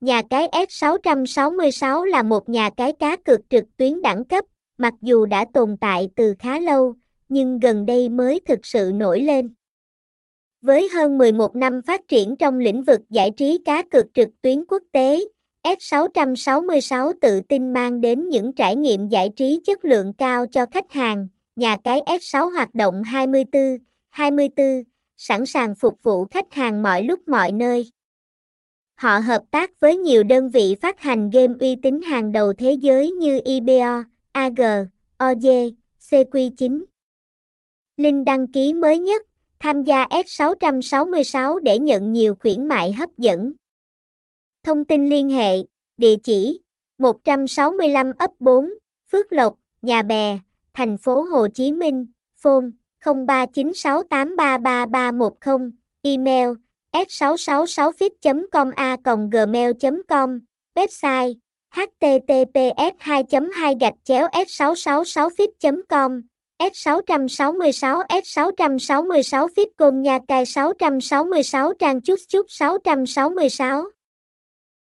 Nhà cái S666 là một nhà cái cá cược trực tuyến đẳng cấp, mặc dù đã tồn tại từ khá lâu, nhưng gần đây mới thực sự nổi lên. Với hơn 11 năm phát triển trong lĩnh vực giải trí cá cược trực tuyến quốc tế, S666 tự tin mang đến những trải nghiệm giải trí chất lượng cao cho khách hàng. Nhà cái S6 hoạt động 24, 24, sẵn sàng phục vụ khách hàng mọi lúc mọi nơi. Họ hợp tác với nhiều đơn vị phát hành game uy tín hàng đầu thế giới như IBO, AG, OJ, CQ9. Link đăng ký mới nhất, tham gia S666 để nhận nhiều khuyến mại hấp dẫn. Thông tin liên hệ, địa chỉ 165 ấp 4, Phước Lộc, Nhà Bè, thành phố Hồ Chí Minh, phone 0396833310, email s666fit.com a gmail.com, website https 2 2 gạch chéo s 666 fit com S666 S666 Fit Côn Nha Cai 666 Trang Chút Chút 666